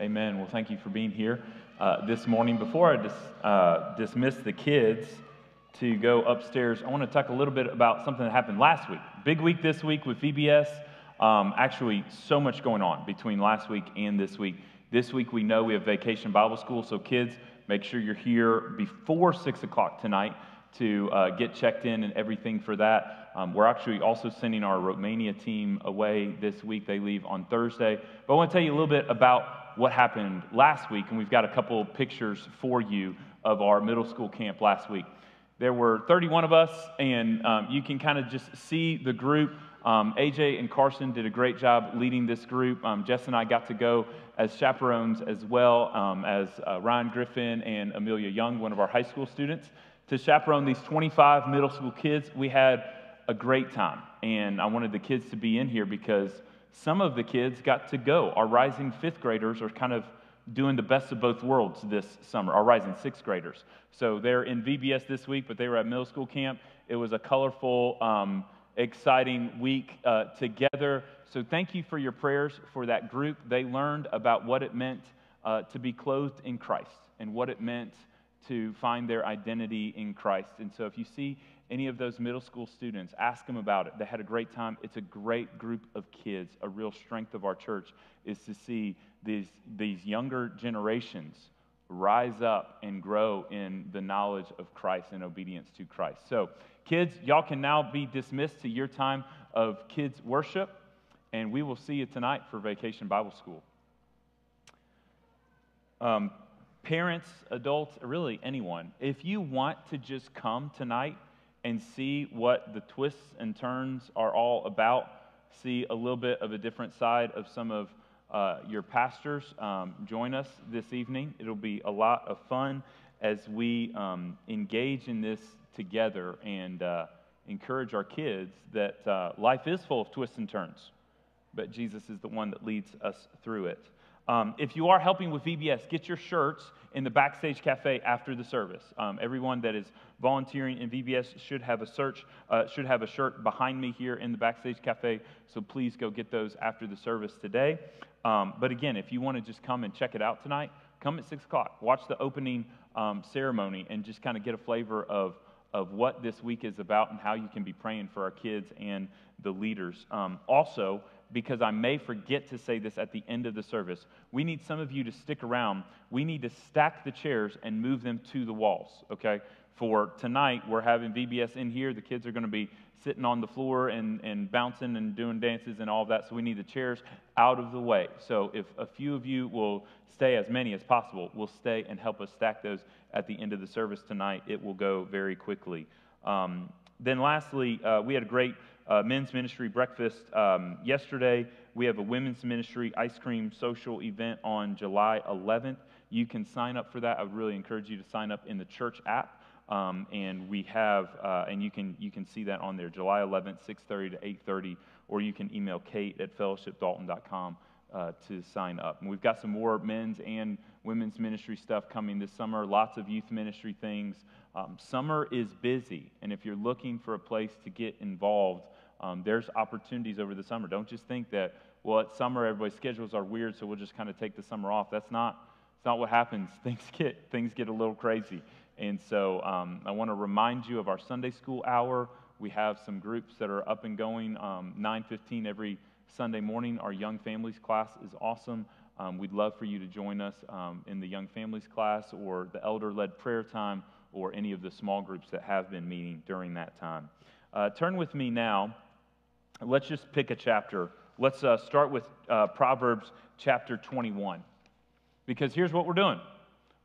Amen. Well, thank you for being here uh, this morning. Before I dis, uh, dismiss the kids to go upstairs, I want to talk a little bit about something that happened last week. Big week this week with VBS. Um, actually, so much going on between last week and this week. This week, we know we have Vacation Bible School, so kids, make sure you're here before 6 o'clock tonight to uh, get checked in and everything for that. Um, we're actually also sending our Romania team away this week. They leave on Thursday. But I want to tell you a little bit about what happened last week, and we've got a couple pictures for you of our middle school camp last week. There were 31 of us, and um, you can kind of just see the group. Um, AJ and Carson did a great job leading this group. Um, Jess and I got to go as chaperones as well um, as uh, Ryan Griffin and Amelia Young, one of our high school students to chaperone these 25 middle school kids. We had a great time, and I wanted the kids to be in here because some of the kids got to go. Our rising fifth graders are kind of doing the best of both worlds this summer, our rising sixth graders. So they're in VBS this week, but they were at middle school camp. It was a colorful, um, exciting week uh, together. So thank you for your prayers for that group. They learned about what it meant uh, to be clothed in Christ and what it meant to find their identity in Christ. And so if you see any of those middle school students, ask them about it. They had a great time. It's a great group of kids. A real strength of our church is to see these, these younger generations rise up and grow in the knowledge of Christ and obedience to Christ. So, kids, y'all can now be dismissed to your time of kids' worship, and we will see you tonight for Vacation Bible School. Um, parents, adults, really anyone, if you want to just come tonight and see what the twists and turns are all about, see a little bit of a different side of some of uh, your pastors, um, join us this evening. It'll be a lot of fun as we um, engage in this together and uh, encourage our kids that uh, life is full of twists and turns, but Jesus is the one that leads us through it. Um, if you are helping with VBS, get your shirts in the backstage cafe after the service. Um, everyone that is volunteering in VBS should have a search, uh, should have a shirt behind me here in the backstage cafe. So please go get those after the service today. Um, but again, if you want to just come and check it out tonight, come at six o'clock. Watch the opening um, ceremony and just kind of get a flavor of of what this week is about and how you can be praying for our kids and the leaders. Um, also, because I may forget to say this at the end of the service. We need some of you to stick around. We need to stack the chairs and move them to the walls, okay? For tonight, we're having VBS in here. The kids are going to be sitting on the floor and, and bouncing and doing dances and all of that. So we need the chairs out of the way. So if a few of you will stay, as many as possible, will stay and help us stack those at the end of the service tonight, it will go very quickly. Um, then, lastly, uh, we had a great uh, men's ministry breakfast um, yesterday. We have a women's ministry ice cream social event on July 11th. You can sign up for that. I would really encourage you to sign up in the church app. Um, and we have, uh, and you can you can see that on there, July 11th, 6:30 to 8:30, or you can email Kate at fellowshipdalton.com uh, to sign up. And we've got some more men's and women's ministry stuff coming this summer. Lots of youth ministry things. Um, summer is busy, and if you're looking for a place to get involved, um, there's opportunities over the summer. Don't just think that, well, it's summer, everybody's schedules are weird, so we'll just kind of take the summer off. That's not, that's not what happens. Things get, things get a little crazy. And so um, I want to remind you of our Sunday school hour. We have some groups that are up and going, um, 9.15 every Sunday morning. Our Young Families class is awesome. Um, we'd love for you to join us um, in the Young Families class or the elder-led prayer time or any of the small groups that have been meeting during that time. Uh, turn with me now Let's just pick a chapter. Let's uh, start with uh, Proverbs chapter 21. Because here's what we're doing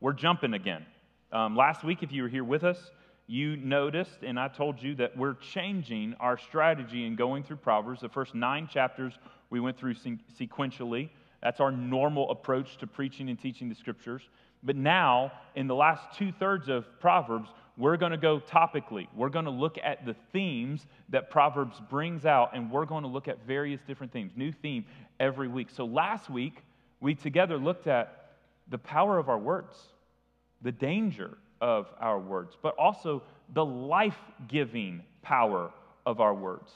we're jumping again. Um, last week, if you were here with us, you noticed, and I told you that we're changing our strategy in going through Proverbs. The first nine chapters we went through sequentially. That's our normal approach to preaching and teaching the scriptures. But now, in the last two thirds of Proverbs, we're going to go topically. We're going to look at the themes that Proverbs brings out, and we're going to look at various different themes, new theme every week. So last week, we together looked at the power of our words, the danger of our words, but also the life giving power of our words.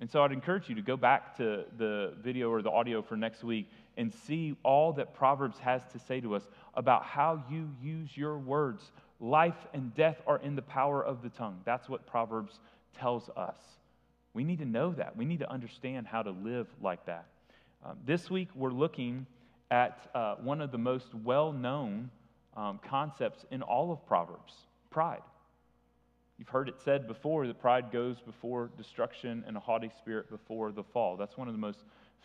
And so I'd encourage you to go back to the video or the audio for next week and see all that Proverbs has to say to us about how you use your words. Life and death are in the power of the tongue. That's what Proverbs tells us. We need to know that. We need to understand how to live like that. Um, this week, we're looking at uh, one of the most well known um, concepts in all of Proverbs pride. You've heard it said before that pride goes before destruction and a haughty spirit before the fall. That's one of the most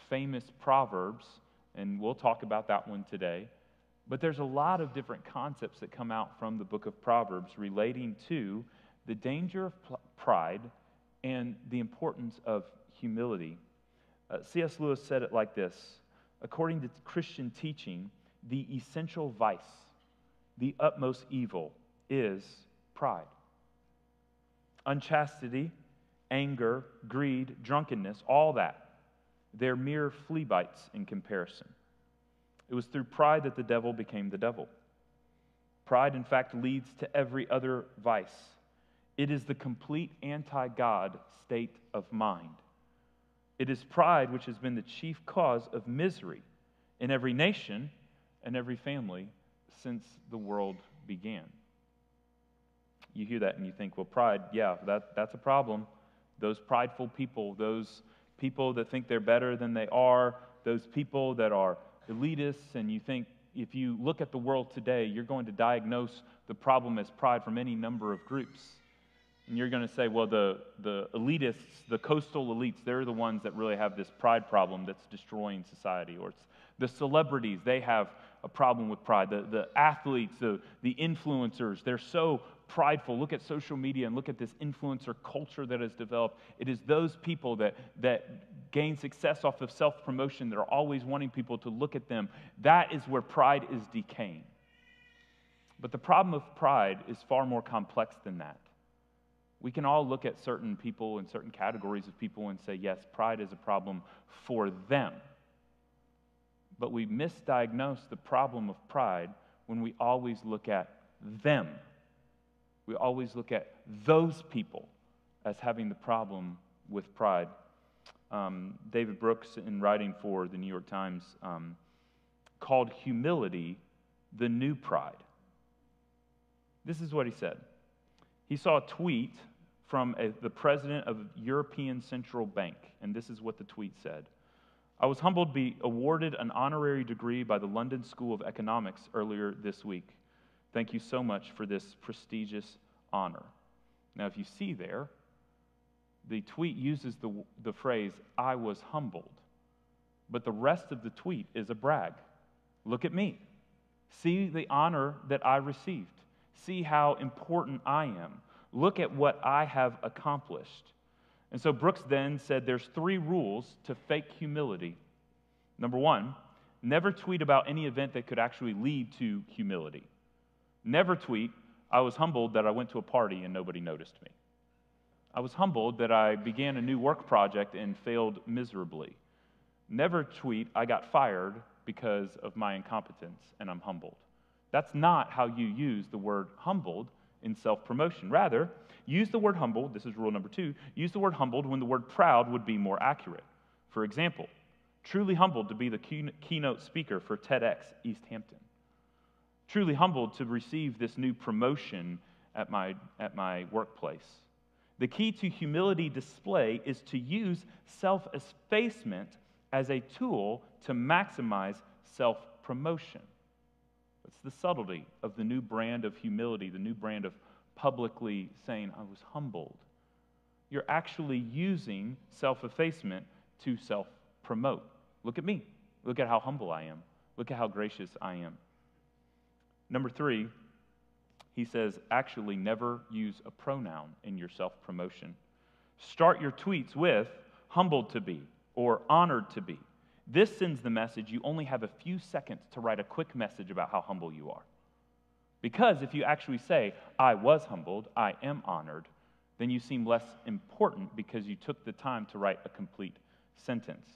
famous proverbs, and we'll talk about that one today. But there's a lot of different concepts that come out from the book of Proverbs relating to the danger of pride and the importance of humility. Uh, C.S. Lewis said it like this According to Christian teaching, the essential vice, the utmost evil, is pride. Unchastity, anger, greed, drunkenness, all that, they're mere flea bites in comparison. It was through pride that the devil became the devil. Pride, in fact, leads to every other vice. It is the complete anti God state of mind. It is pride which has been the chief cause of misery in every nation and every family since the world began. You hear that and you think, well, pride, yeah, that, that's a problem. Those prideful people, those people that think they're better than they are, those people that are elitists, and you think if you look at the world today, you're going to diagnose the problem as pride from any number of groups. And you're going to say, well, the, the elitists, the coastal elites, they're the ones that really have this pride problem that's destroying society. Or it's the celebrities, they have a problem with pride. The, the athletes, the, the influencers, they're so prideful. Look at social media and look at this influencer culture that has developed. It is those people that, that gain success off of self promotion that are always wanting people to look at them. That is where pride is decaying. But the problem of pride is far more complex than that. We can all look at certain people and certain categories of people and say, yes, pride is a problem for them. But we misdiagnose the problem of pride when we always look at them. We always look at those people as having the problem with pride. Um, David Brooks, in writing for the New York Times, um, called humility the new pride. This is what he said. He saw a tweet from a, the president of European Central Bank, and this is what the tweet said. I was humbled to be awarded an honorary degree by the London School of Economics earlier this week. Thank you so much for this prestigious honor. Now, if you see there, the tweet uses the, the phrase, I was humbled. But the rest of the tweet is a brag. Look at me. See the honor that I received. See how important I am. Look at what I have accomplished. And so Brooks then said there's three rules to fake humility. Number one, never tweet about any event that could actually lead to humility. Never tweet, I was humbled that I went to a party and nobody noticed me. I was humbled that I began a new work project and failed miserably. Never tweet, I got fired because of my incompetence and I'm humbled. That's not how you use the word humbled in self promotion. Rather, use the word humbled, this is rule number two, use the word humbled when the word proud would be more accurate. For example, truly humbled to be the keynote speaker for TEDx East Hampton. Truly humbled to receive this new promotion at my, at my workplace. The key to humility display is to use self effacement as a tool to maximize self promotion. It's the subtlety of the new brand of humility, the new brand of publicly saying, I was humbled. You're actually using self effacement to self promote. Look at me. Look at how humble I am. Look at how gracious I am. Number three, he says, actually never use a pronoun in your self promotion. Start your tweets with humbled to be or honored to be. This sends the message you only have a few seconds to write a quick message about how humble you are. Because if you actually say, I was humbled, I am honored, then you seem less important because you took the time to write a complete sentence.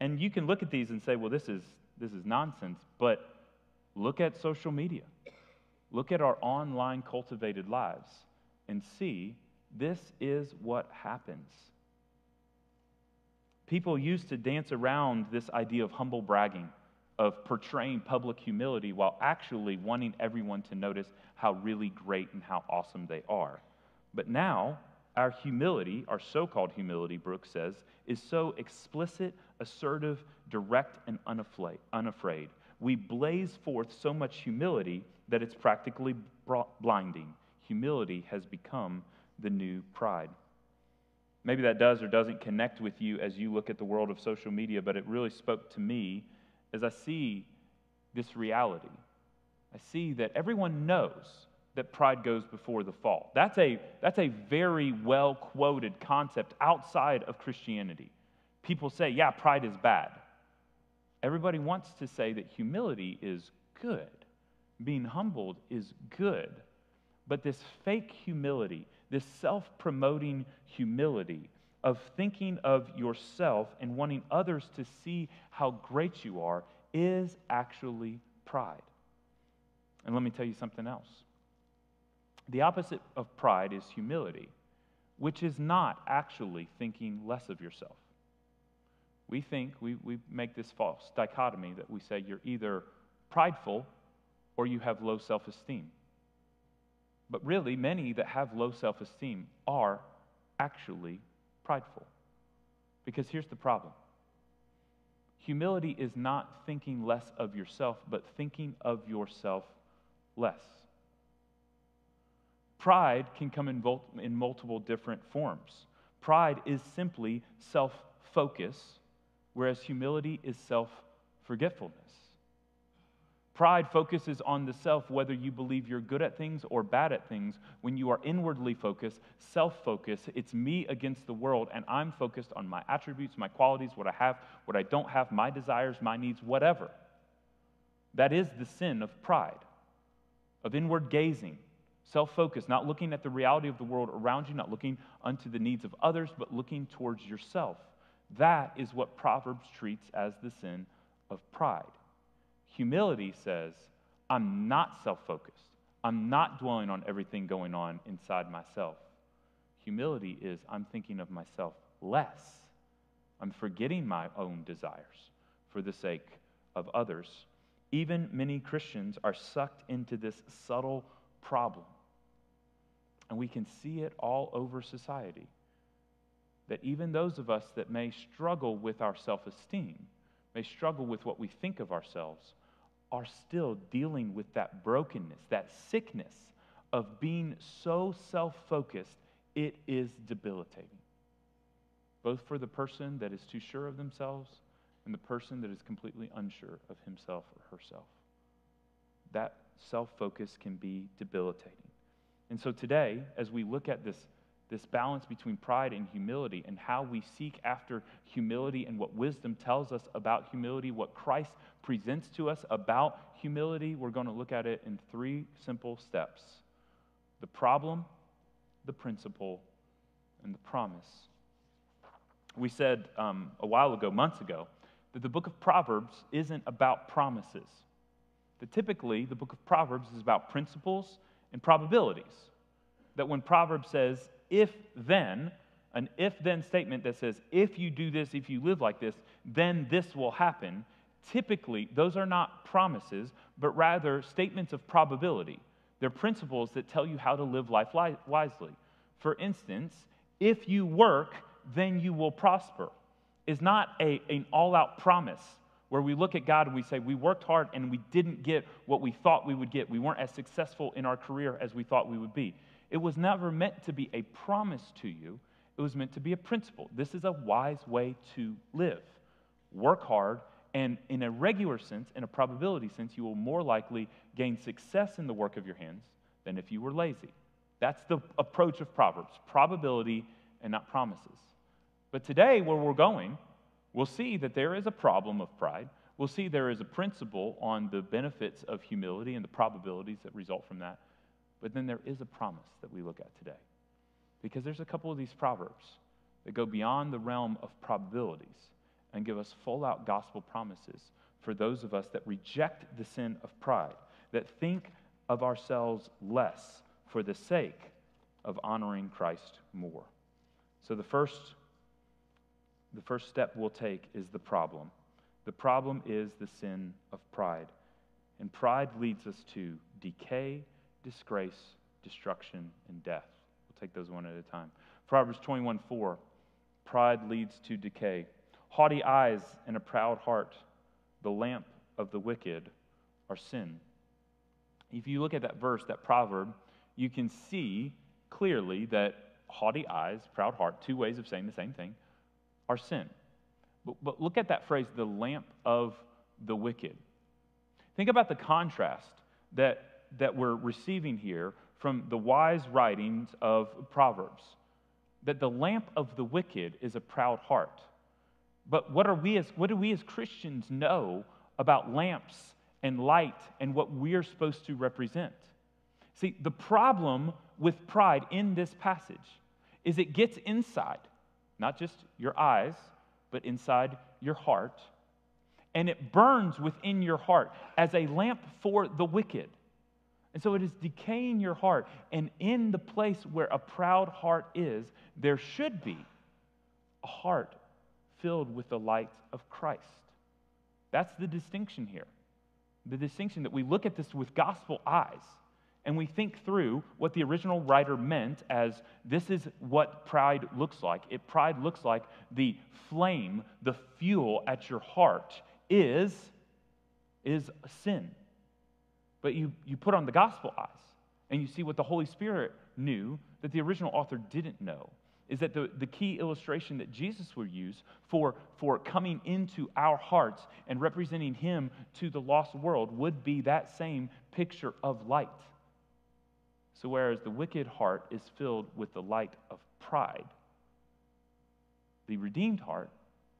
And you can look at these and say, well, this is, this is nonsense, but look at social media. Look at our online cultivated lives and see this is what happens. People used to dance around this idea of humble bragging, of portraying public humility while actually wanting everyone to notice how really great and how awesome they are. But now, our humility, our so called humility, Brooks says, is so explicit, assertive, direct, and unafraid. We blaze forth so much humility that it's practically blinding. Humility has become the new pride. Maybe that does or doesn't connect with you as you look at the world of social media, but it really spoke to me as I see this reality. I see that everyone knows that pride goes before the fall. That's a, that's a very well quoted concept outside of Christianity. People say, yeah, pride is bad. Everybody wants to say that humility is good, being humbled is good. But this fake humility, this self promoting humility of thinking of yourself and wanting others to see how great you are, is actually pride. And let me tell you something else the opposite of pride is humility, which is not actually thinking less of yourself. We think, we, we make this false dichotomy that we say you're either prideful or you have low self esteem. But really, many that have low self esteem are actually prideful. Because here's the problem humility is not thinking less of yourself, but thinking of yourself less. Pride can come in, in multiple different forms. Pride is simply self focus, whereas humility is self forgetfulness. Pride focuses on the self, whether you believe you're good at things or bad at things. When you are inwardly focused, self focused, it's me against the world, and I'm focused on my attributes, my qualities, what I have, what I don't have, my desires, my needs, whatever. That is the sin of pride, of inward gazing, Self focused, not looking at the reality of the world around you, not looking unto the needs of others, but looking towards yourself. That is what Proverbs treats as the sin of pride. Humility says, I'm not self focused. I'm not dwelling on everything going on inside myself. Humility is, I'm thinking of myself less. I'm forgetting my own desires for the sake of others. Even many Christians are sucked into this subtle problem. And we can see it all over society. That even those of us that may struggle with our self esteem, may struggle with what we think of ourselves, are still dealing with that brokenness, that sickness of being so self focused, it is debilitating. Both for the person that is too sure of themselves and the person that is completely unsure of himself or herself. That self focus can be debilitating. And so today, as we look at this, this balance between pride and humility and how we seek after humility and what wisdom tells us about humility, what Christ presents to us about humility, we're going to look at it in three simple steps the problem, the principle, and the promise. We said um, a while ago, months ago, that the book of Proverbs isn't about promises that typically the book of Proverbs is about principles and probabilities. That when Proverbs says, if then, an if then statement that says, if you do this, if you live like this, then this will happen, typically those are not promises, but rather statements of probability. They're principles that tell you how to live life wisely. For instance, if you work, then you will prosper, is not a, an all out promise where we look at God and we say, We worked hard and we didn't get what we thought we would get. We weren't as successful in our career as we thought we would be. It was never meant to be a promise to you, it was meant to be a principle. This is a wise way to live. Work hard, and in a regular sense, in a probability sense, you will more likely gain success in the work of your hands than if you were lazy. That's the approach of Proverbs probability and not promises. But today, where we're going, we'll see that there is a problem of pride. We'll see there is a principle on the benefits of humility and the probabilities that result from that. But then there is a promise that we look at today. Because there's a couple of these proverbs that go beyond the realm of probabilities and give us full out gospel promises for those of us that reject the sin of pride, that think of ourselves less for the sake of honoring Christ more. So the first the first step we'll take is the problem. The problem is the sin of pride. And pride leads us to decay, disgrace, destruction, and death. We'll take those one at a time. Proverbs 21 4 Pride leads to decay. Haughty eyes and a proud heart, the lamp of the wicked, are sin. If you look at that verse, that proverb, you can see clearly that haughty eyes, proud heart, two ways of saying the same thing, are sin. But, but look at that phrase, the lamp of the wicked. Think about the contrast that, that we're receiving here from the wise writings of Proverbs. That the lamp of the wicked is a proud heart. But what, are we as, what do we as Christians know about lamps and light and what we're supposed to represent? See, the problem with pride in this passage is it gets inside, not just your eyes, but inside your heart. And it burns within your heart as a lamp for the wicked. And so it is decaying your heart. And in the place where a proud heart is, there should be a heart filled with the light of Christ. That's the distinction here. The distinction that we look at this with gospel eyes and we think through what the original writer meant as this is what pride looks like. It pride looks like the flame, the fuel at your heart is is sin. But you you put on the gospel eyes and you see what the Holy Spirit knew that the original author didn't know. Is that the, the key illustration that Jesus would use for, for coming into our hearts and representing Him to the lost world would be that same picture of light so, whereas the wicked heart is filled with the light of pride, the redeemed heart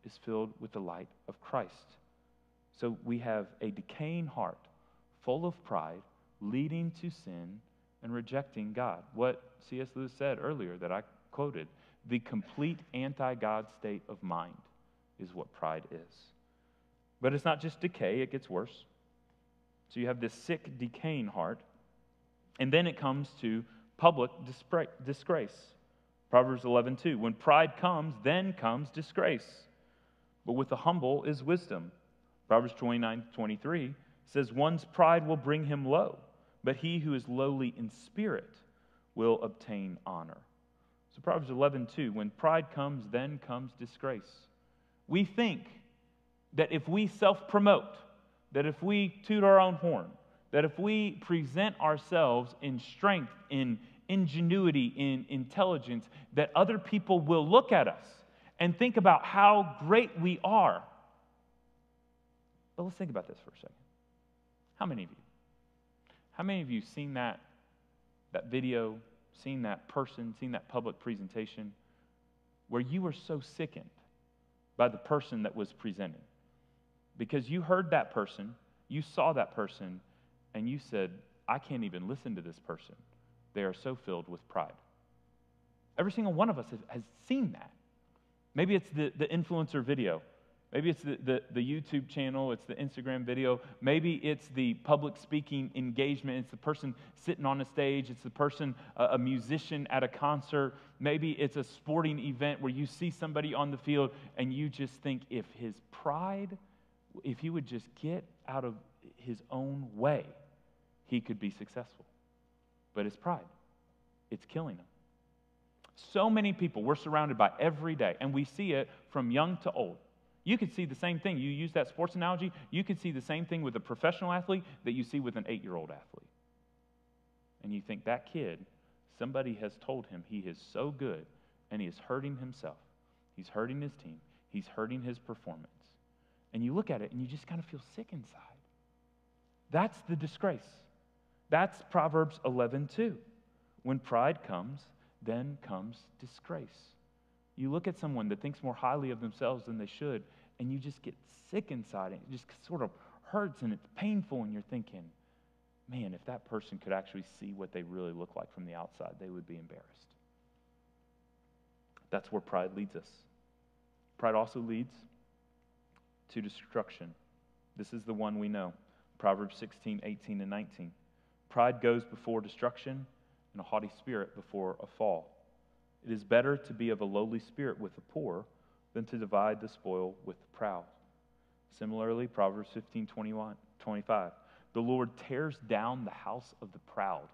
is filled with the light of Christ. So, we have a decaying heart full of pride, leading to sin and rejecting God. What C.S. Lewis said earlier that I quoted the complete anti God state of mind is what pride is. But it's not just decay, it gets worse. So, you have this sick, decaying heart and then it comes to public disgrace. Proverbs 11:2 When pride comes, then comes disgrace. But with the humble is wisdom. Proverbs 29:23 says one's pride will bring him low, but he who is lowly in spirit will obtain honor. So Proverbs 11:2 When pride comes, then comes disgrace. We think that if we self-promote, that if we toot our own horn, that if we present ourselves in strength, in ingenuity, in intelligence, that other people will look at us and think about how great we are. But let's think about this for a second. How many of you? How many of you seen that, that video, seen that person, seen that public presentation where you were so sickened by the person that was presented? Because you heard that person, you saw that person, and you said, I can't even listen to this person. They are so filled with pride. Every single one of us has, has seen that. Maybe it's the, the influencer video. Maybe it's the, the, the, YouTube channel, it's the Instagram video. Maybe it's the public speaking engagement. It's the person sitting on a stage. It's the person, a, a musician at a concert. Maybe it's a sporting event where you see somebody on the field and you just think if his pride, if he would just get out of his own way, he could be successful. But his pride, it's killing him. So many people we're surrounded by every day, and we see it from young to old. You could see the same thing. You use that sports analogy, you could see the same thing with a professional athlete that you see with an eight year old athlete. And you think that kid, somebody has told him he is so good and he is hurting himself. He's hurting his team, he's hurting his performance. And you look at it and you just kind of feel sick inside. That's the disgrace. That's Proverbs 11, two. When pride comes, then comes disgrace. You look at someone that thinks more highly of themselves than they should, and you just get sick inside. It just sort of hurts and it's painful, and you're thinking, man, if that person could actually see what they really look like from the outside, they would be embarrassed. That's where pride leads us. Pride also leads to destruction. This is the one we know Proverbs 16, 18, and 19. Pride goes before destruction, and a haughty spirit before a fall. It is better to be of a lowly spirit with the poor, than to divide the spoil with the proud. Similarly, Proverbs 15 21, 25. The Lord tears down the house of the proud,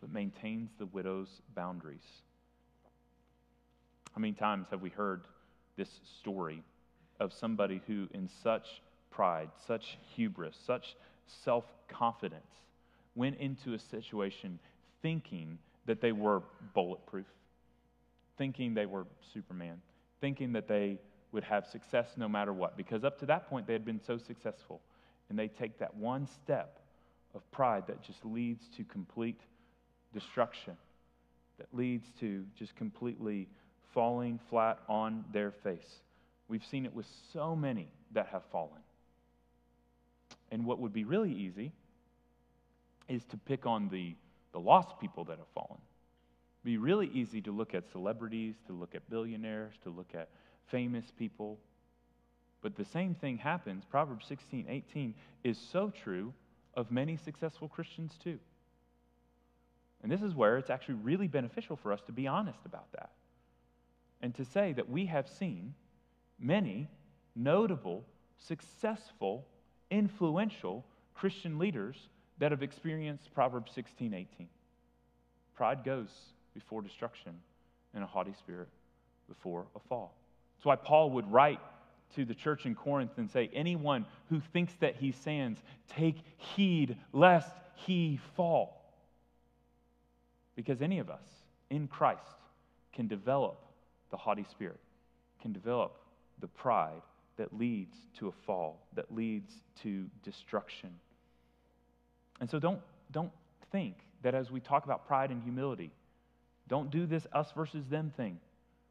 but maintains the widow's boundaries. How many times have we heard this story of somebody who, in such pride, such hubris, such self confidence, went into a situation thinking that they were bulletproof, thinking they were Superman, thinking that they would have success no matter what, because up to that point they had been so successful. And they take that one step of pride that just leads to complete destruction, that leads to just completely falling flat on their face. We've seen it with so many that have fallen. And what would be really easy is to pick on the, the lost people that have fallen. Be really easy to look at celebrities, to look at billionaires, to look at famous people. But the same thing happens, Proverbs 16, 18 is so true of many successful Christians too. And this is where it's actually really beneficial for us to be honest about that and to say that we have seen many notable, successful, influential Christian leaders that have experienced Proverbs 16, 18. Pride goes before destruction, and a haughty spirit before a fall. That's why Paul would write to the church in Corinth and say, Anyone who thinks that he stands, take heed lest he fall. Because any of us in Christ can develop the haughty spirit, can develop the pride that leads to a fall, that leads to destruction. And so don't, don't think that as we talk about pride and humility, don't do this us versus them thing.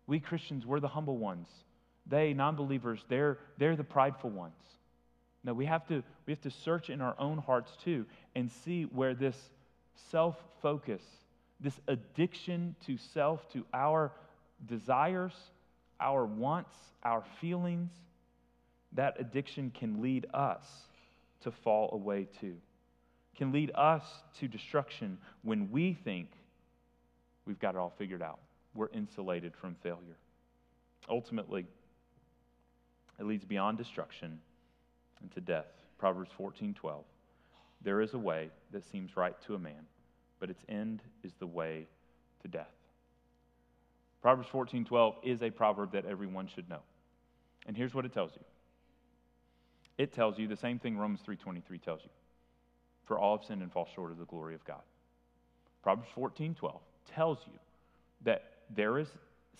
We Christians, we're the humble ones. They, non believers, they're, they're the prideful ones. No, we have, to, we have to search in our own hearts too and see where this self focus, this addiction to self, to our desires, our wants, our feelings, that addiction can lead us to fall away too, can lead us to destruction when we think we've got it all figured out. We're insulated from failure. Ultimately, it leads beyond destruction and to death. Proverbs 14 12. There is a way that seems right to a man, but its end is the way to death. Proverbs 14 12 is a proverb that everyone should know. And here's what it tells you it tells you the same thing Romans 3.23 tells you. For all have sinned and fall short of the glory of God. Proverbs 14.12 tells you that there is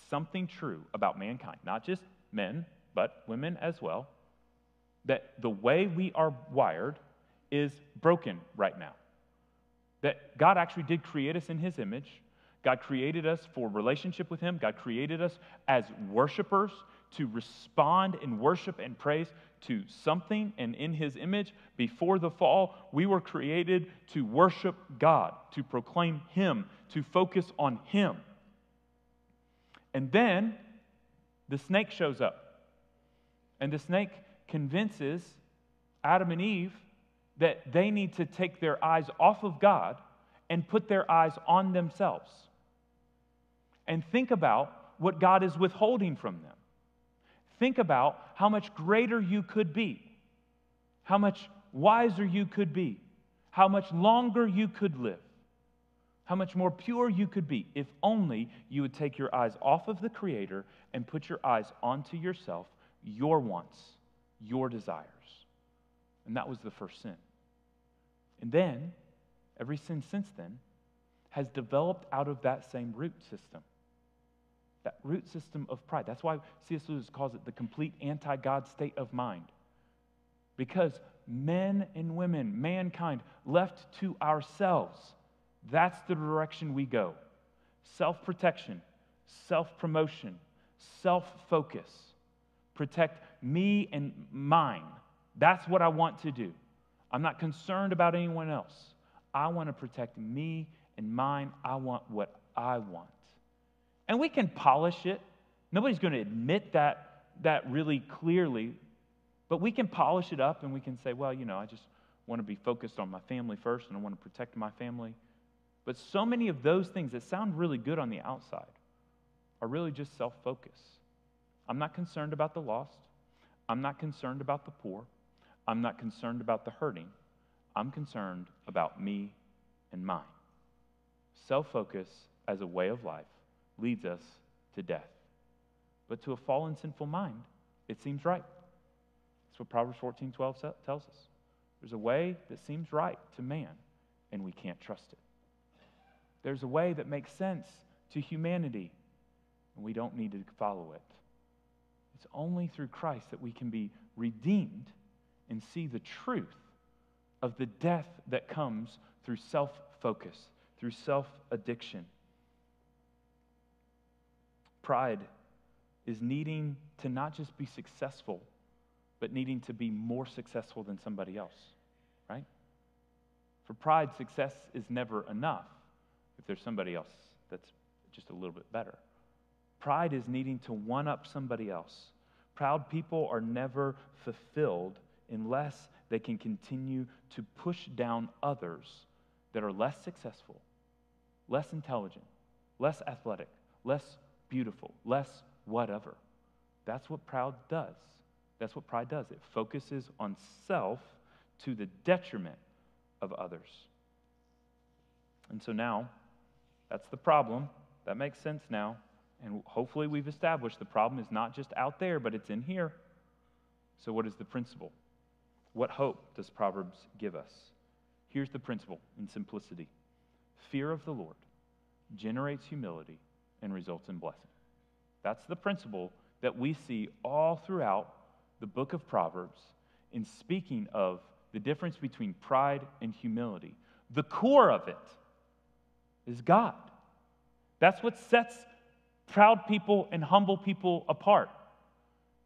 something true about mankind, not just men, but women as well, that the way we are wired is broken right now. That God actually did create us in his image. God created us for relationship with him. God created us as worshipers to respond in worship and praise to something and in his image. Before the fall, we were created to worship God, to proclaim him, to focus on him. And then the snake shows up. And the snake convinces Adam and Eve that they need to take their eyes off of God and put their eyes on themselves. And think about what God is withholding from them think about how much greater you could be, how much wiser you could be, how much longer you could live, how much more pure you could be if only you would take your eyes off of the Creator and put your eyes onto yourself, your wants, your desires. And that was the first sin. And then, every sin since then has developed out of that same root system that root system of pride. That's why C.S. Lewis calls it the complete anti God state of mind. Because men and women, mankind, left to ourselves, that's the direction we go self protection, self promotion, self focus. Protect me and mine. That's what I want to do. I'm not concerned about anyone else. I want to protect me and mine. I want what I want. And we can polish it. Nobody's going to admit that, that really clearly, but we can polish it up and we can say, well, you know, I just want to be focused on my family first and I want to protect my family. But so many of those things that sound really good on the outside are really just self focus. I'm not concerned about the lost. I'm not concerned about the poor. I'm not concerned about the hurting. I'm concerned about me and mine. Self focus as a way of life leads us to death. But to a fallen, sinful mind, it seems right. That's what Proverbs 14 12 tells us. There's a way that seems right to man, and we can't trust it. There's a way that makes sense to humanity, and we don't need to follow it. It's only through Christ that we can be redeemed and see the truth of the death that comes through self focus, through self addiction. Pride is needing to not just be successful, but needing to be more successful than somebody else, right? For pride, success is never enough if there's somebody else that's just a little bit better. Pride is needing to one up somebody else. Proud people are never fulfilled unless they can continue to push down others that are less successful, less intelligent, less athletic, less beautiful, less whatever. That's what proud does. That's what pride does. It focuses on self to the detriment of others. And so now, that's the problem. That makes sense now. And hopefully, we've established the problem is not just out there, but it's in here. So, what is the principle? What hope does Proverbs give us? Here's the principle in simplicity fear of the Lord generates humility and results in blessing. That's the principle that we see all throughout the book of Proverbs in speaking of the difference between pride and humility. The core of it is God. That's what sets proud people and humble people apart.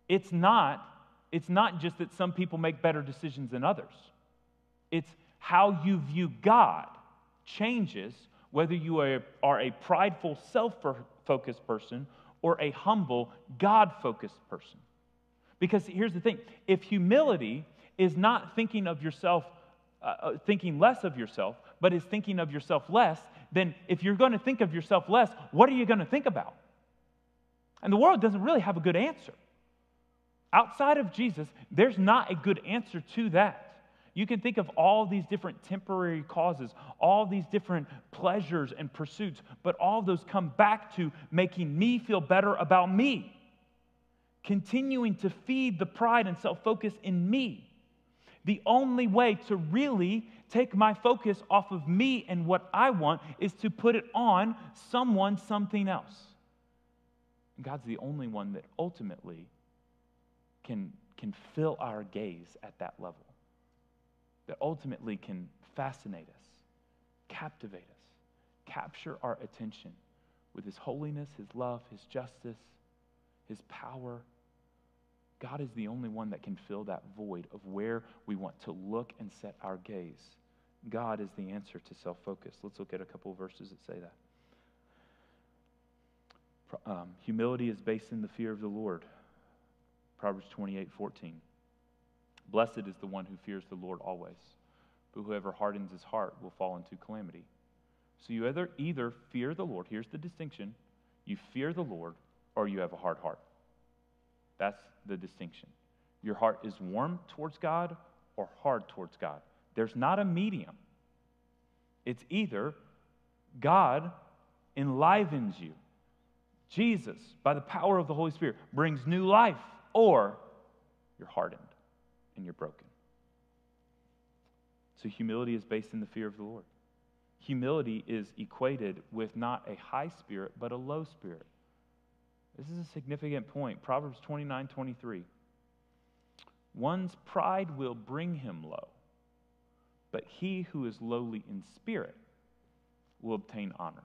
It's not, it's not just that some people make better decisions than others. It's how you view God changes whether you are, are a prideful, self focused person or a humble, God focused person. Because here's the thing if humility is not thinking of yourself, uh, uh, thinking less of yourself, but is thinking of yourself less, then if you're going to think of yourself less, what are you going to think about? And the world doesn't really have a good answer. Outside of Jesus, there's not a good answer to that. You can think of all these different temporary causes, all these different pleasures and pursuits, but all those come back to making me feel better about me, continuing to feed the pride and self focus in me. The only way to really take my focus off of me and what I want is to put it on someone, something else. God's the only one that ultimately can, can fill our gaze at that level, that ultimately can fascinate us, captivate us, capture our attention with His holiness, His love, His justice, His power. God is the only one that can fill that void of where we want to look and set our gaze. God is the answer to self focus. Let's look at a couple verses that say that. Um, humility is based in the fear of the Lord. Proverbs 28 14. Blessed is the one who fears the Lord always, but whoever hardens his heart will fall into calamity. So you either, either fear the Lord, here's the distinction you fear the Lord, or you have a hard heart. That's the distinction. Your heart is warm towards God or hard towards God. There's not a medium. It's either God enlivens you, Jesus, by the power of the Holy Spirit, brings new life, or you're hardened and you're broken. So humility is based in the fear of the Lord. Humility is equated with not a high spirit, but a low spirit. This is a significant point. Proverbs 29 23. One's pride will bring him low, but he who is lowly in spirit will obtain honor.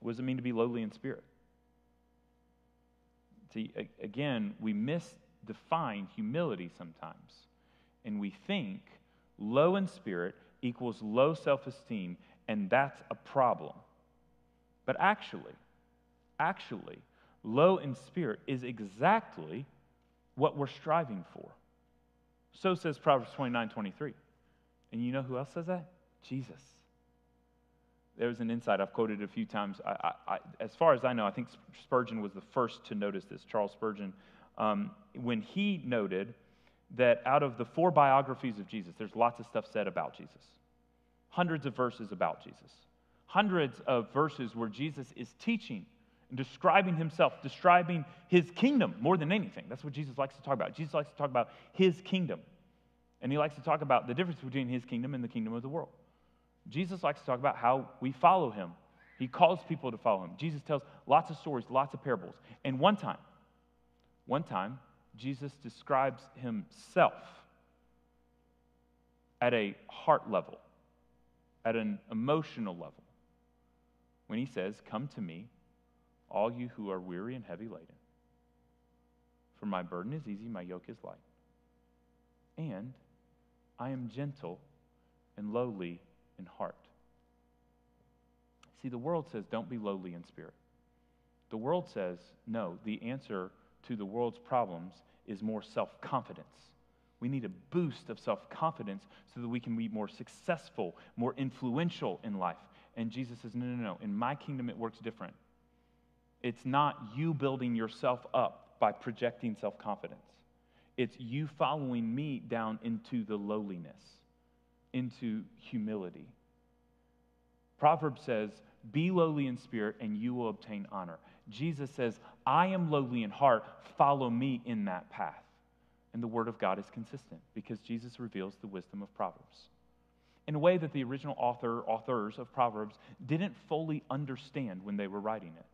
What does it mean to be lowly in spirit? See, again, we misdefine humility sometimes, and we think low in spirit equals low self esteem, and that's a problem. But actually, actually, low in spirit is exactly what we're striving for. So says Proverbs 29 23. And you know who else says that? Jesus. there was an insight I've quoted a few times. I, I, as far as I know, I think Spurgeon was the first to notice this, Charles Spurgeon, um, when he noted that out of the four biographies of Jesus, there's lots of stuff said about Jesus, hundreds of verses about Jesus, hundreds of verses where Jesus is teaching and describing himself, describing his kingdom more than anything. That's what Jesus likes to talk about. Jesus likes to talk about his kingdom. And he likes to talk about the difference between his kingdom and the kingdom of the world. Jesus likes to talk about how we follow him. He calls people to follow him. Jesus tells lots of stories, lots of parables. And one time, one time, Jesus describes himself at a heart level, at an emotional level, when he says, Come to me, all you who are weary and heavy laden. For my burden is easy, my yoke is light. And I am gentle and lowly in heart. See, the world says, don't be lowly in spirit. The world says, no, the answer to the world's problems is more self confidence. We need a boost of self confidence so that we can be more successful, more influential in life. And Jesus says, no, no, no. In my kingdom, it works different. It's not you building yourself up by projecting self confidence, it's you following me down into the lowliness, into humility. Proverbs says, Be lowly in spirit, and you will obtain honor. Jesus says, I am lowly in heart, follow me in that path. And the word of God is consistent because Jesus reveals the wisdom of Proverbs in a way that the original author, authors of Proverbs didn't fully understand when they were writing it.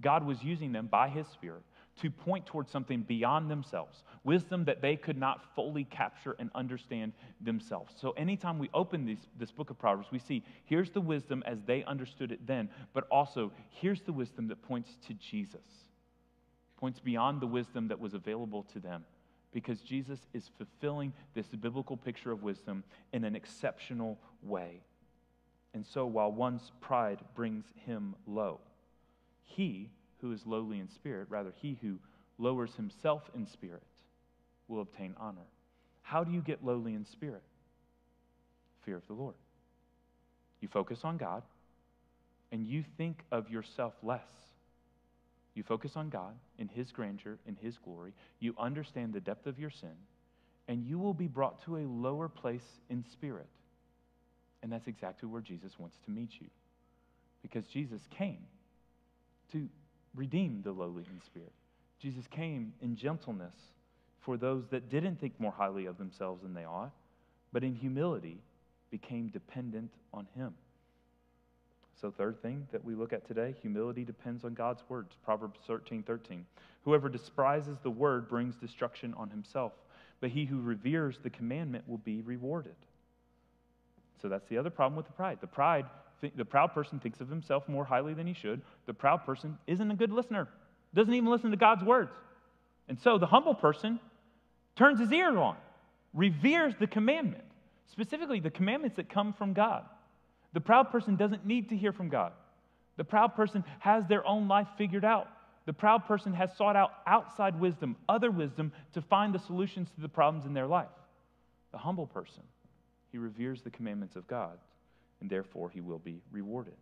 God was using them by His Spirit to point towards something beyond themselves, wisdom that they could not fully capture and understand themselves. So, anytime we open this, this book of Proverbs, we see here's the wisdom as they understood it then, but also here's the wisdom that points to Jesus, points beyond the wisdom that was available to them. Because Jesus is fulfilling this biblical picture of wisdom in an exceptional way. And so, while one's pride brings him low, he who is lowly in spirit, rather, he who lowers himself in spirit, will obtain honor. How do you get lowly in spirit? Fear of the Lord. You focus on God and you think of yourself less. You focus on God in His grandeur, in His glory. You understand the depth of your sin, and you will be brought to a lower place in spirit. And that's exactly where Jesus wants to meet you. Because Jesus came to redeem the lowly in spirit. Jesus came in gentleness for those that didn't think more highly of themselves than they ought, but in humility became dependent on Him. So, third thing that we look at today humility depends on God's words. Proverbs 13 13. Whoever despises the word brings destruction on himself, but he who reveres the commandment will be rewarded. So, that's the other problem with the pride. The pride the proud person thinks of himself more highly than he should. The proud person isn't a good listener, doesn't even listen to God's words. And so the humble person turns his ear on, reveres the commandment, specifically the commandments that come from God. The proud person doesn't need to hear from God. The proud person has their own life figured out. The proud person has sought out outside wisdom, other wisdom, to find the solutions to the problems in their life. The humble person, he reveres the commandments of God and therefore he will be rewarded.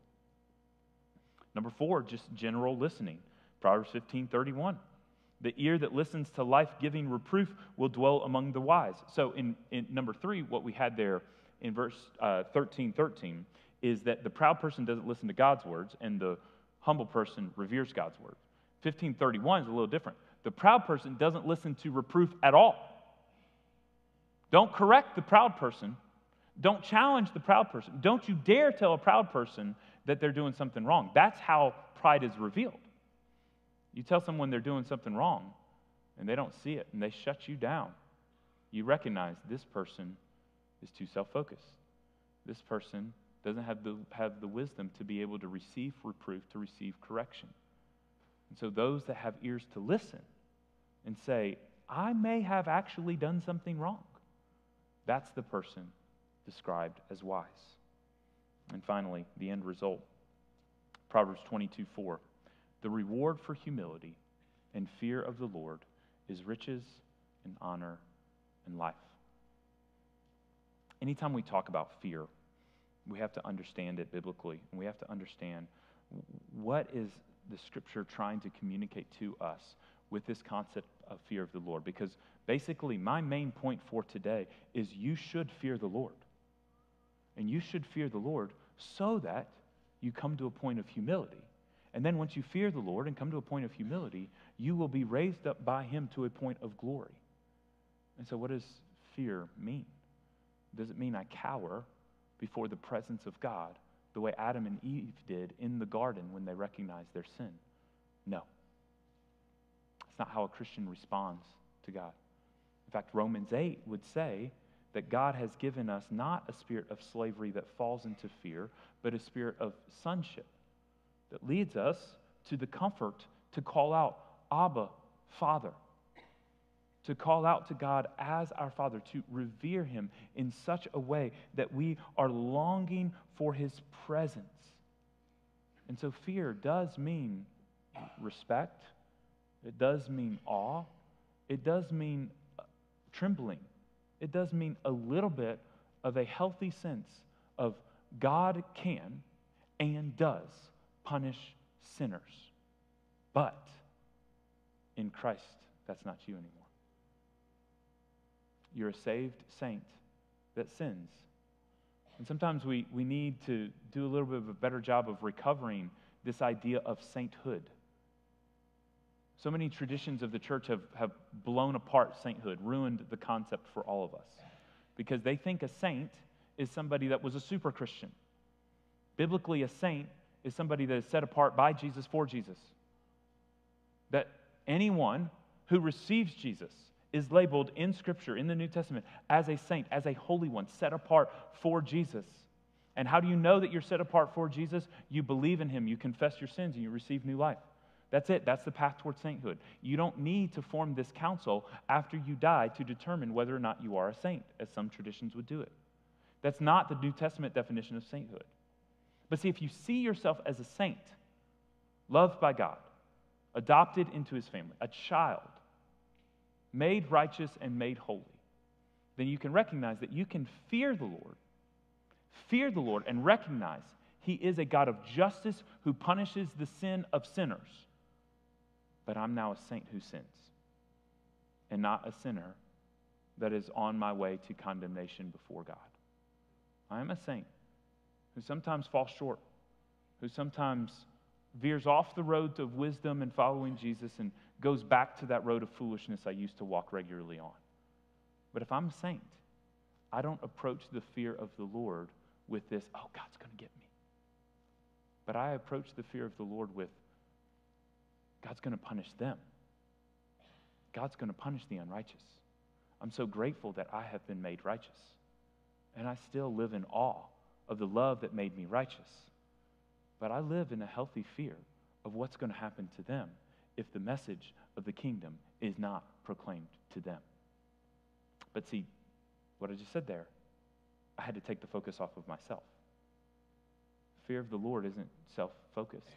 Number four, just general listening. Proverbs 15 31. The ear that listens to life giving reproof will dwell among the wise. So, in, in number three, what we had there in verse uh, 13 13 is that the proud person doesn't listen to God's words and the humble person reveres God's word. 1531 is a little different. The proud person doesn't listen to reproof at all. Don't correct the proud person, don't challenge the proud person. Don't you dare tell a proud person that they're doing something wrong. That's how pride is revealed. You tell someone they're doing something wrong and they don't see it and they shut you down. You recognize this person is too self focused. This person doesn't have the, have the wisdom to be able to receive reproof, to receive correction. And so, those that have ears to listen and say, I may have actually done something wrong, that's the person described as wise. And finally, the end result Proverbs 22 4. The reward for humility and fear of the Lord is riches and honor and life. Anytime we talk about fear, We have to understand it biblically, and we have to understand what is the scripture trying to communicate to us with this concept of fear of the Lord. Because basically, my main point for today is you should fear the Lord. And you should fear the Lord so that you come to a point of humility. And then once you fear the Lord and come to a point of humility, you will be raised up by him to a point of glory. And so, what does fear mean? Does it mean I cower before the presence of God the way Adam and Eve did in the garden when they recognized their sin? No. It's not how a Christian responds to God. In fact, Romans 8 would say that God has given us not a spirit of slavery that falls into fear, but a spirit of sonship that leads us to the comfort to call out, Abba, Father to call out to God as our Father, to revere Him in such a way that we are longing for His presence. And so fear does mean respect, it does mean awe, it does mean uh, trembling, it does mean a little bit of a healthy sense of God can and does punish sinners. But in Christ, that's not you anymore. You're a saved saint that sins. And sometimes we, we need to do a little bit of a better job of recovering this idea of sainthood. So many traditions of the church have, have blown apart sainthood, ruined the concept for all of us, because they think a saint is somebody that was a super Christian. Biblically, a saint is somebody that is set apart by Jesus for Jesus. That anyone who receives Jesus is labeled in Scripture, in the New Testament, as a saint, as a holy one, set apart for Jesus. And how do you know that you're set apart for Jesus? You believe in him, you confess your sins, and you receive new life. That's it. That's the path towards sainthood. You don't need to form this council after you die to determine whether or not you are a saint, as some traditions would do it. That's not the New Testament definition of sainthood. But see, if you see yourself as a saint, loved by God, adopted into his family, a child, made righteous and made holy, then you can recognize that you can fear the Lord, fear the Lord, and recognize He is a God of justice who punishes the sin of sinners. But I'm now a saint who sins, and not a sinner that is on my way to condemnation before God. I am a saint who sometimes falls short, who sometimes veers off the road of wisdom and following Jesus and goes back to that road of foolishness I used to walk regularly on. But if I'm a saint, I don't approach the fear of the Lord with this, oh, God's going to get me. But I approach the fear of the Lord with, God's going to punish them. God's going to punish the unrighteous. I'm so grateful that I have been made righteous. And I still live in awe of the love that made me righteous. But I live in a healthy fear of what's going to happen to them if the message of the kingdom is not proclaimed to them. But see, what I just said there, I had to take the focus off of myself. Fear of the Lord isn't self focused.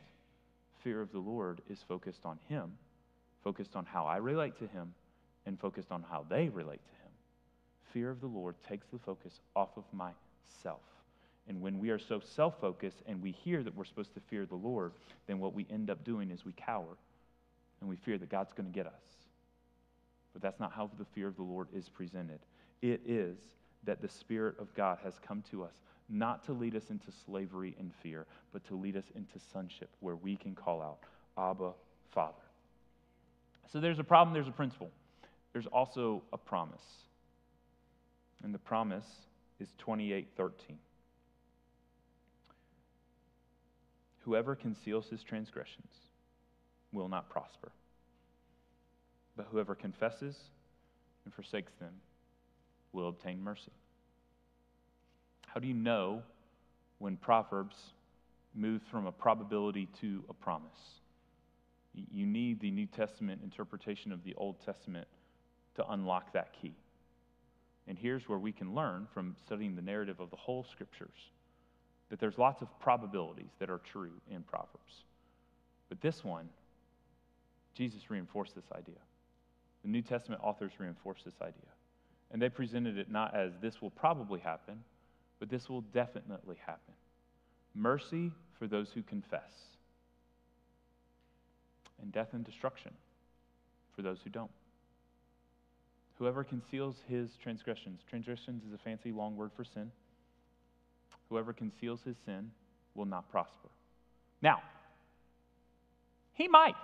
Fear of the Lord is focused on Him, focused on how I relate to Him, and focused on how they relate to Him. Fear of the Lord takes the focus off of myself. And when we are so self focused and we hear that we're supposed to fear the Lord, then what we end up doing is we cower and we fear that God's going to get us. But that's not how the fear of the Lord is presented. It is that the Spirit of God has come to us not to lead us into slavery and fear, but to lead us into sonship where we can call out, Abba, Father. So there's a problem, there's a principle. There's also a promise. And the promise is 2813. Whoever conceals his transgressions will not prosper. But whoever confesses and forsakes them will obtain mercy. How do you know when Proverbs moves from a probability to a promise? You need the New Testament interpretation of the Old Testament to unlock that key. And here's where we can learn from studying the narrative of the whole scriptures that there's lots of probabilities that are true in Proverbs. But this one Jesus reinforced this idea. The New Testament authors reinforced this idea. And they presented it not as this will probably happen, but this will definitely happen. Mercy for those who confess, and death and destruction for those who don't. Whoever conceals his transgressions, transgressions is a fancy long word for sin. Whoever conceals his sin will not prosper. Now, he might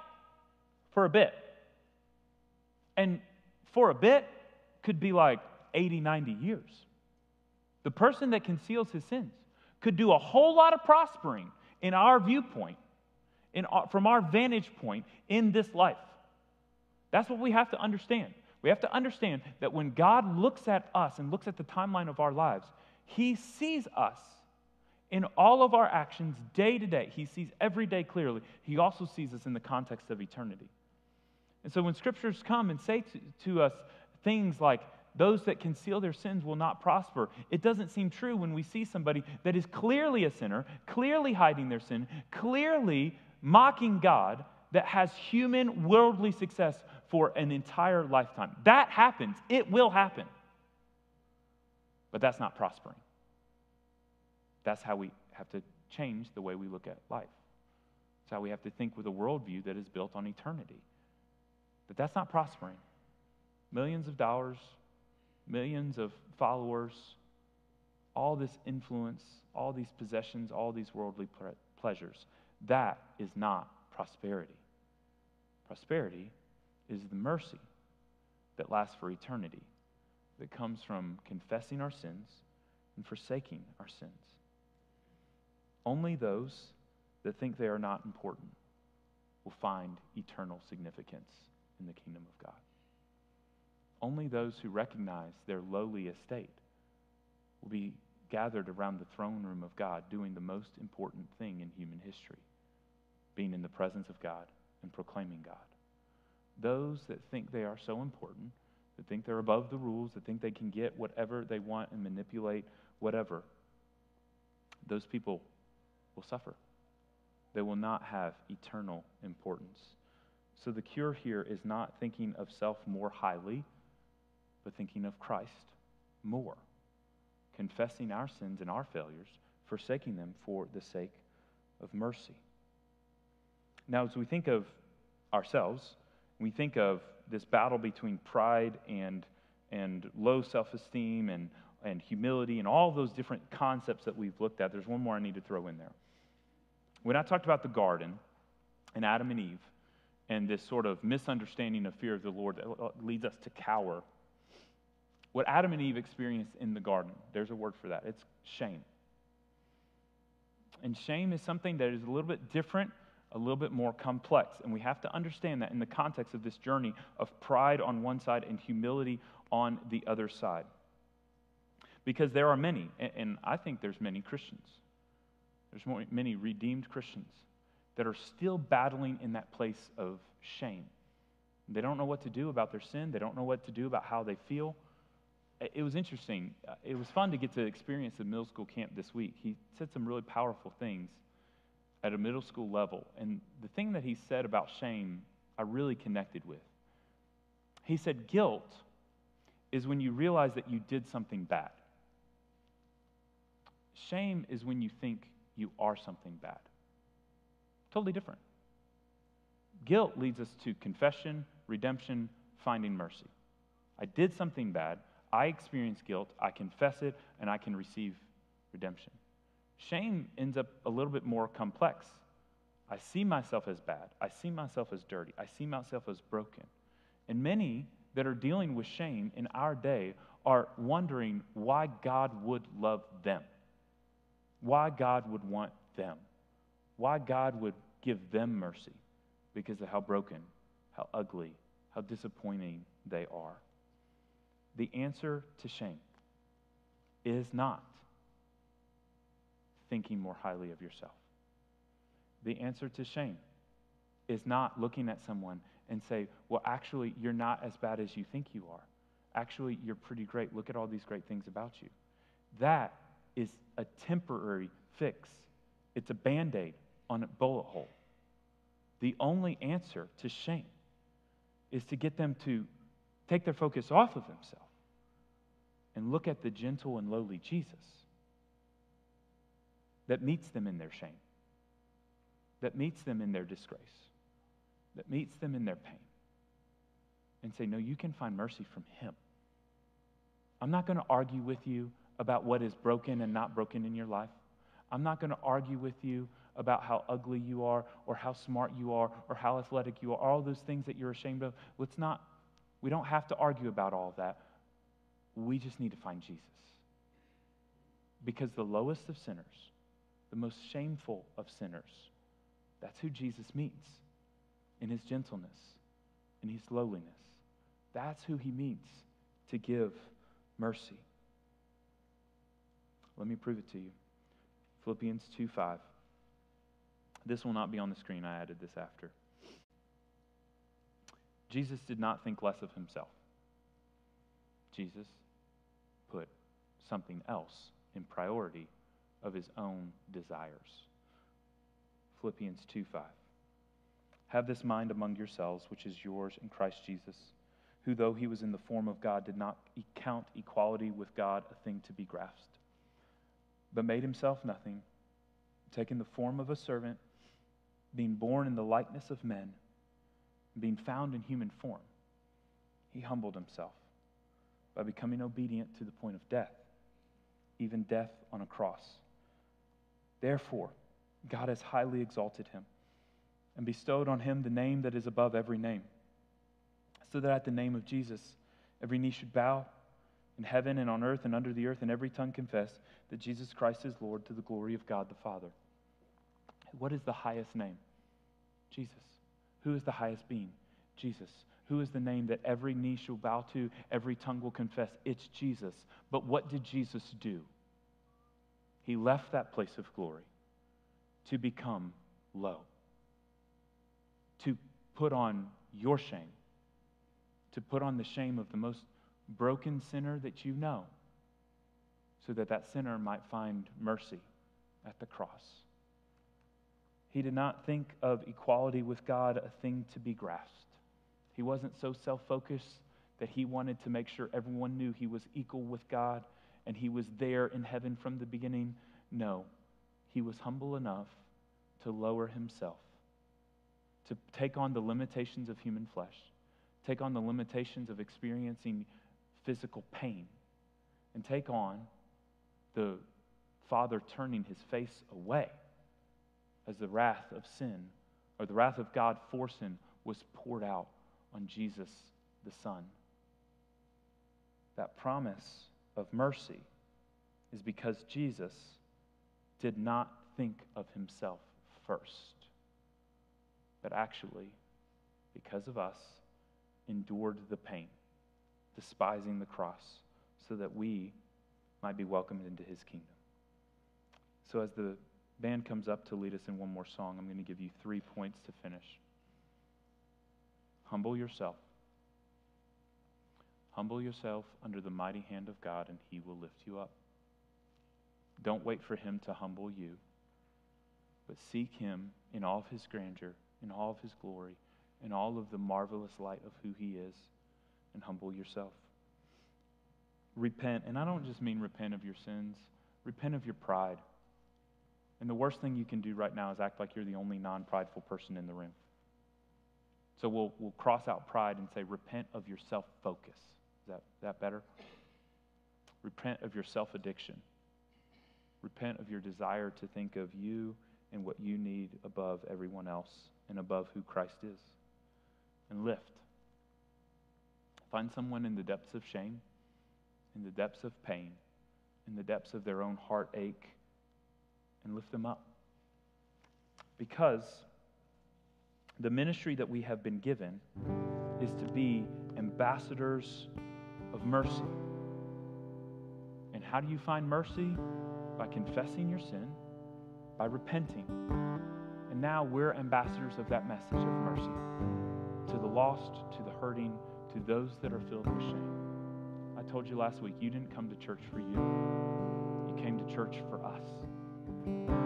for a bit. And for a bit could be like 80, 90 years. The person that conceals his sins could do a whole lot of prospering in our viewpoint, in our, from our vantage point in this life. That's what we have to understand. We have to understand that when God looks at us and looks at the timeline of our lives, He sees us in all of our actions day to day. He sees every day clearly. He also sees us in the context of eternity. And so when scriptures come and say to, to us things like, those that conceal their sins will not prosper. It doesn't seem true when we see somebody that is clearly a sinner, clearly hiding their sin, clearly mocking God, that has human worldly success for an entire lifetime. That happens. It will happen. But that's not prospering. That's how we have to change the way we look at life. That's how we have to think with a worldview that is built on eternity. But that's not prospering. Millions of dollars, millions of followers, all this influence, all these possessions, all these worldly pleasures. That is not prosperity. Prosperity is the mercy that lasts for eternity, that comes from confessing our sins and forsaking our sins. Only those that think they are not important will find eternal significance in the kingdom of God. Only those who recognize their lowly estate will be gathered around the throne room of God doing the most important thing in human history being in the presence of God and proclaiming God. Those that think they are so important, that think they're above the rules, that think they can get whatever they want and manipulate whatever, those people will suffer. They will not have eternal importance. So the cure here is not thinking of self more highly but thinking of Christ more, confessing our sins and our failures, forsaking them for the sake of mercy. Now, as we think of ourselves, we think of this battle between pride and, and low self esteem and, and humility and all those different concepts that we've looked at. There's one more I need to throw in there. When I talked about the garden and Adam and Eve and this sort of misunderstanding of fear of the Lord that leads us to cower what Adam and Eve experienced in the garden. There's a word for that it's shame. And shame is something that is a little bit different, a little bit more complex. And we have to understand that in the context of this journey of pride on one side and humility on the other side. Because there are many, and I think there's many Christians, there's many redeemed Christians that are still battling in that place of shame. They don't know what to do about their sin, they don't know what to do about how they feel it was interesting. Uh, it was fun to get to experience the middle school camp this week. He said some really powerful things at a middle school level. And the thing that he said about shame, I really connected with. He said, guilt is when you realize that you did something bad. Shame is when you think you are something bad. Totally different. Guilt leads us to confession, redemption, finding mercy. I did something bad. I experience guilt, I confess it, and I can receive redemption. Shame ends up a little bit more complex. I see myself as bad. I see myself as dirty. I see myself as broken. And many that are dealing with shame in our day are wondering why God would love them, why God would want them, why God would give them mercy because of how broken, how ugly, how disappointing they are. The answer to shame is not thinking more highly of yourself. The answer to shame is not looking at someone and say, well, actually, you're not as bad as you think you are. Actually, you're pretty great. Look at all these great things about you. That is a temporary fix, it's a band aid on a bullet hole. The only answer to shame is to get them to take their focus off of themselves and look at the gentle and lowly Jesus that meets them in their shame, that meets them in their disgrace, that meets them in their pain, and say, No, you can find mercy from Him. I'm not going to argue with you about what is broken and not broken in your life. I'm not going to argue with you about how ugly you are or how smart you are or how athletic you are, all those things that you're ashamed of. Let's not, we don't have to argue about all of that. We just need to find Jesus. Because the lowest of sinners, the most shameful of sinners, that's who Jesus meets in his gentleness, in his lowliness. That's who he meets to give mercy. Let me prove it to you. Philippians 2 5. This will not be on the screen. I added this after. Jesus did not think less of himself. Jesus something else in priority of his own desires. Philippians 2 5. Have this mind among yourselves, which is yours in Christ Jesus, who, though he was in the form of God, did not count equality with God a thing to be grasped, but made himself nothing, taking the form of a servant being born in the likeness of men, being found in human form, he humbled himself by becoming obedient to the point of death, even death on a cross. Therefore, God has highly exalted him and bestowed on him the name that is above every name, so that at the name of Jesus, every knee should bow in heaven and on earth and under the earth, and every tongue confess that Jesus Christ is Lord to the glory of God the Father. What is the highest name? Jesus. Who is the highest being? Jesus. Who is the name that every knee shall bow to, every tongue will confess? It's Jesus. But what did Jesus do? He left that place of glory to become low, to put on your shame, to put on the shame of the most broken sinner that you know, so that that sinner might find mercy at the cross. He did not think of equality with God a thing to be grasped. He wasn't so self focused that he wanted to make sure everyone knew he was equal with God and he was there in heaven from the beginning. No, he was humble enough to lower himself, to take on the limitations of human flesh, take on the limitations of experiencing physical pain, and take on the Father turning his face away as the wrath of sin or the wrath of God for sin was poured out on Jesus the Son. That promise of mercy is because Jesus did not think of himself first, but actually, because of us, endured the pain, despising the cross, so that we might be welcomed into his kingdom. So, as the band comes up to lead us in one more song, I'm going to give you three points to finish. Humble yourself. Humble yourself under the mighty hand of God, and He will lift you up. Don't wait for Him to humble you, but seek Him in all of His grandeur, in all of His glory, in all of the marvelous light of who He is, and humble yourself. Repent, and I don't just mean repent of your sins, repent of your pride. And the worst thing you can do right now is act like you're the only non prideful person in the room. So we'll, we'll cross out pride and say, repent of your self focus. Is that, that better? Repent of your self addiction. Repent of your desire to think of you and what you need above everyone else and above who Christ is. And lift. Find someone in the depths of shame, in the depths of pain, in the depths of their own heartache and lift them up. Because the ministry that we have been given is to be ambassadors of mercy. And how do you find mercy? By confessing your sin, by repenting. And now we're ambassadors of that message of mercy to the lost, to the hurting, to those that are filled with shame. I told you last week, you didn't come to church for you, you came to church for us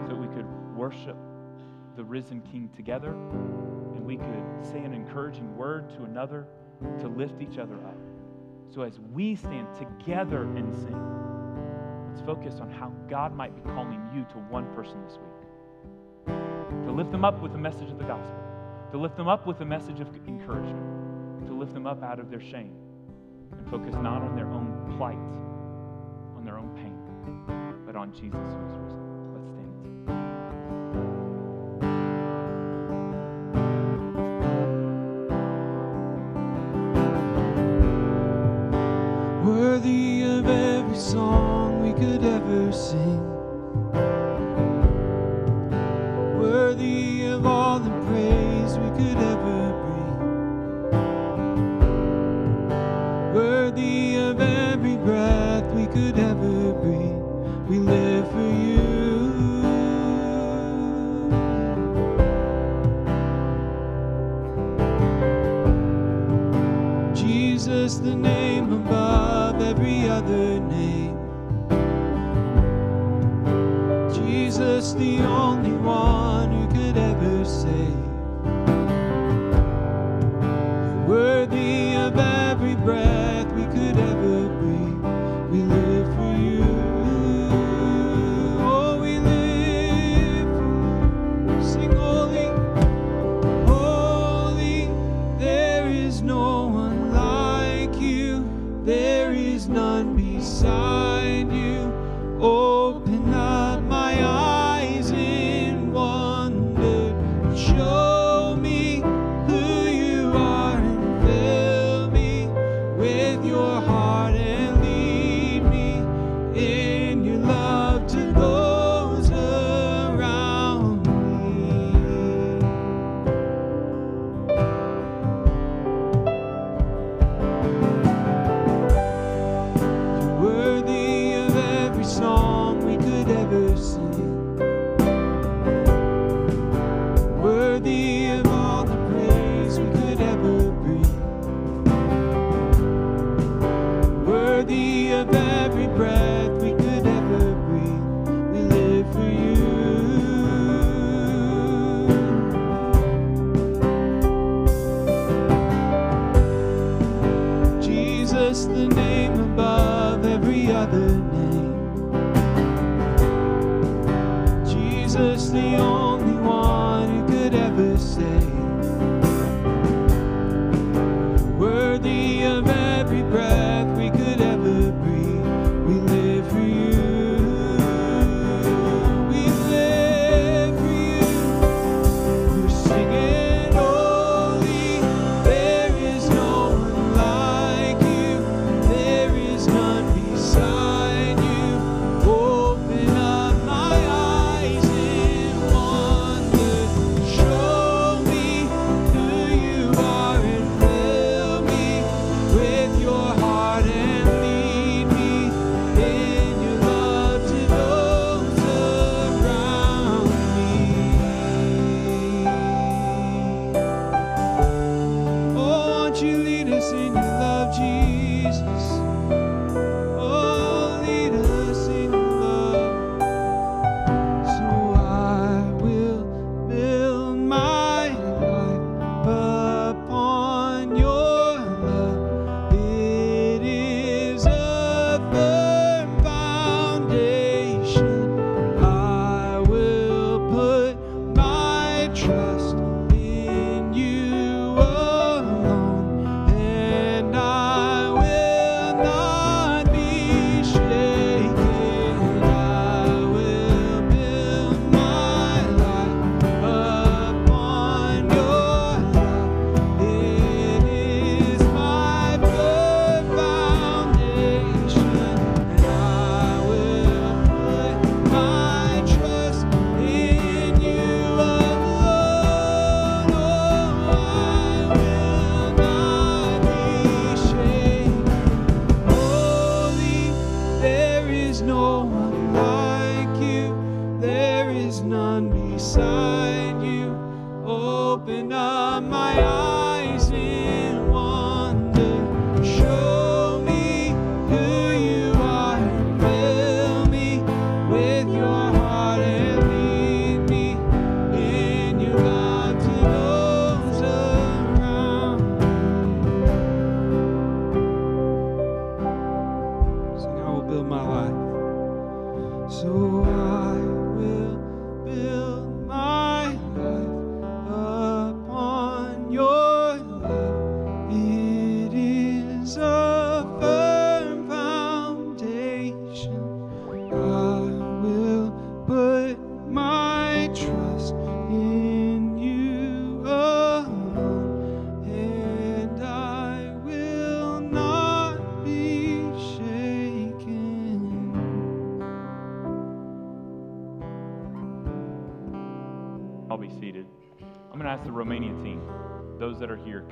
so we could worship the risen King together we could say an encouraging word to another to lift each other up. So as we stand together and sing, let's focus on how God might be calling you to one person this week. To lift them up with the message of the gospel, to lift them up with a message of encouragement, to lift them up out of their shame, and focus not on their own plight, on their own pain, but on Jesus who is risen. Song we could ever sing. Could ever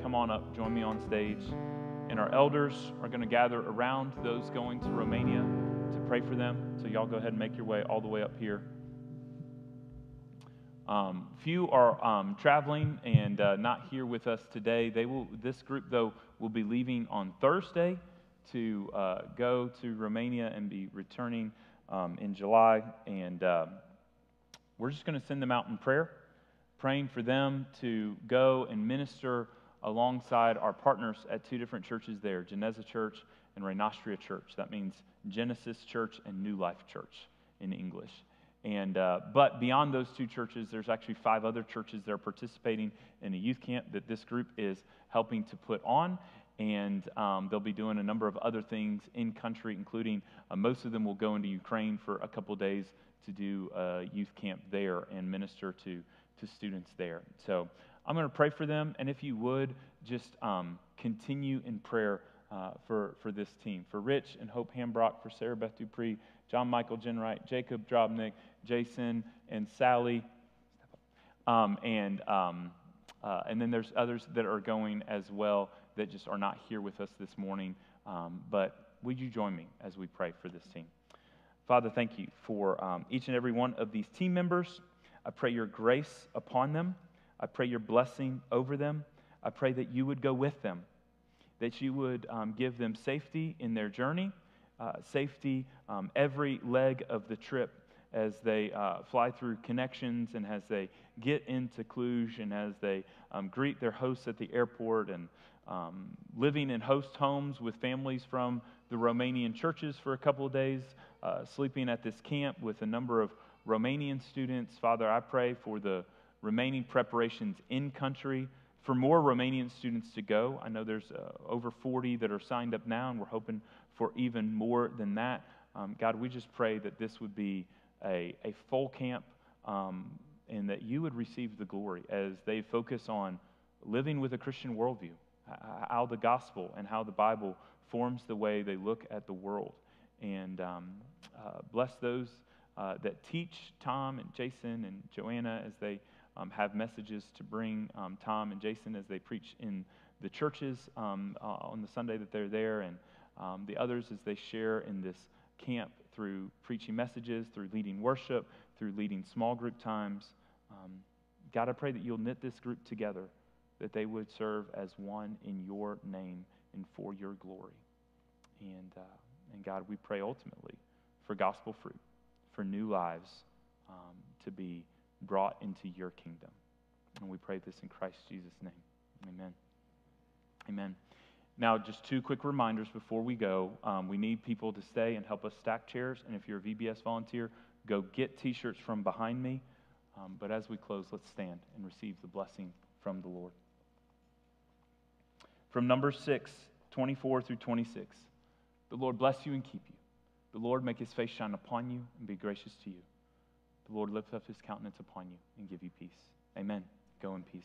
come on up, join me on stage. And our elders are going to gather around those going to Romania to pray for them. So, y'all go ahead and make your way all the way up here. Um, few are um, traveling and uh, not here with us today. They will. This group, though, will be leaving on Thursday to uh, go to Romania and be returning um, in July. And uh, we're just going to send them out in prayer, praying for them to go and minister alongside our partners at two different churches there Geneza Church and Renastria Church. That means Genesis Church and New Life Church in English. And, uh, but beyond those two churches, there's actually five other churches that are participating in a youth camp that this group is helping to put on. And um, they'll be doing a number of other things in country, including uh, most of them will go into Ukraine for a couple days to do a youth camp there and minister to, to students there. So I'm going to pray for them. And if you would, just um, continue in prayer uh, for, for this team for Rich and Hope Hambrock, for Sarah Beth Dupree, John Michael Jenwright, Jacob Drobnik, Jason, and Sally. Um, and, um, uh, and then there's others that are going as well that just are not here with us this morning. Um, but would you join me as we pray for this team? Father, thank you for um, each and every one of these team members. I pray your grace upon them. I pray your blessing over them. I pray that you would go with them, that you would um, give them safety in their journey, uh, safety um, every leg of the trip as they uh, fly through connections and as they get into Cluj and as they um, greet their hosts at the airport and um, living in host homes with families from the Romanian churches for a couple of days, uh, sleeping at this camp with a number of Romanian students. Father, I pray for the remaining preparations in country for more Romanian students to go. I know there's uh, over 40 that are signed up now, and we're hoping for even more than that. Um, God, we just pray that this would be a, a full camp um, and that you would receive the glory as they focus on living with a Christian worldview, how the gospel and how the Bible forms the way they look at the world. And um, uh, bless those uh, that teach Tom and Jason and Joanna as they um, have messages to bring um, Tom and Jason as they preach in the churches um, uh, on the Sunday that they're there, and um, the others as they share in this camp through preaching messages, through leading worship, through leading small group times. Um, God, I pray that you'll knit this group together, that they would serve as one in your name and for your glory. And, uh, and God, we pray ultimately for gospel fruit, for new lives um, to be brought into your kingdom. And we pray this in Christ Jesus' name. Amen. Amen. Now, just two quick reminders before we go. Um, we need people to stay and help us stack chairs. And if you're a VBS volunteer, go get t shirts from behind me. Um, but as we close, let's stand and receive the blessing from the Lord. From Numbers 6, 24 through 26. The Lord bless you and keep you. The Lord make his face shine upon you and be gracious to you. The Lord lift up his countenance upon you and give you peace. Amen. Go in peace.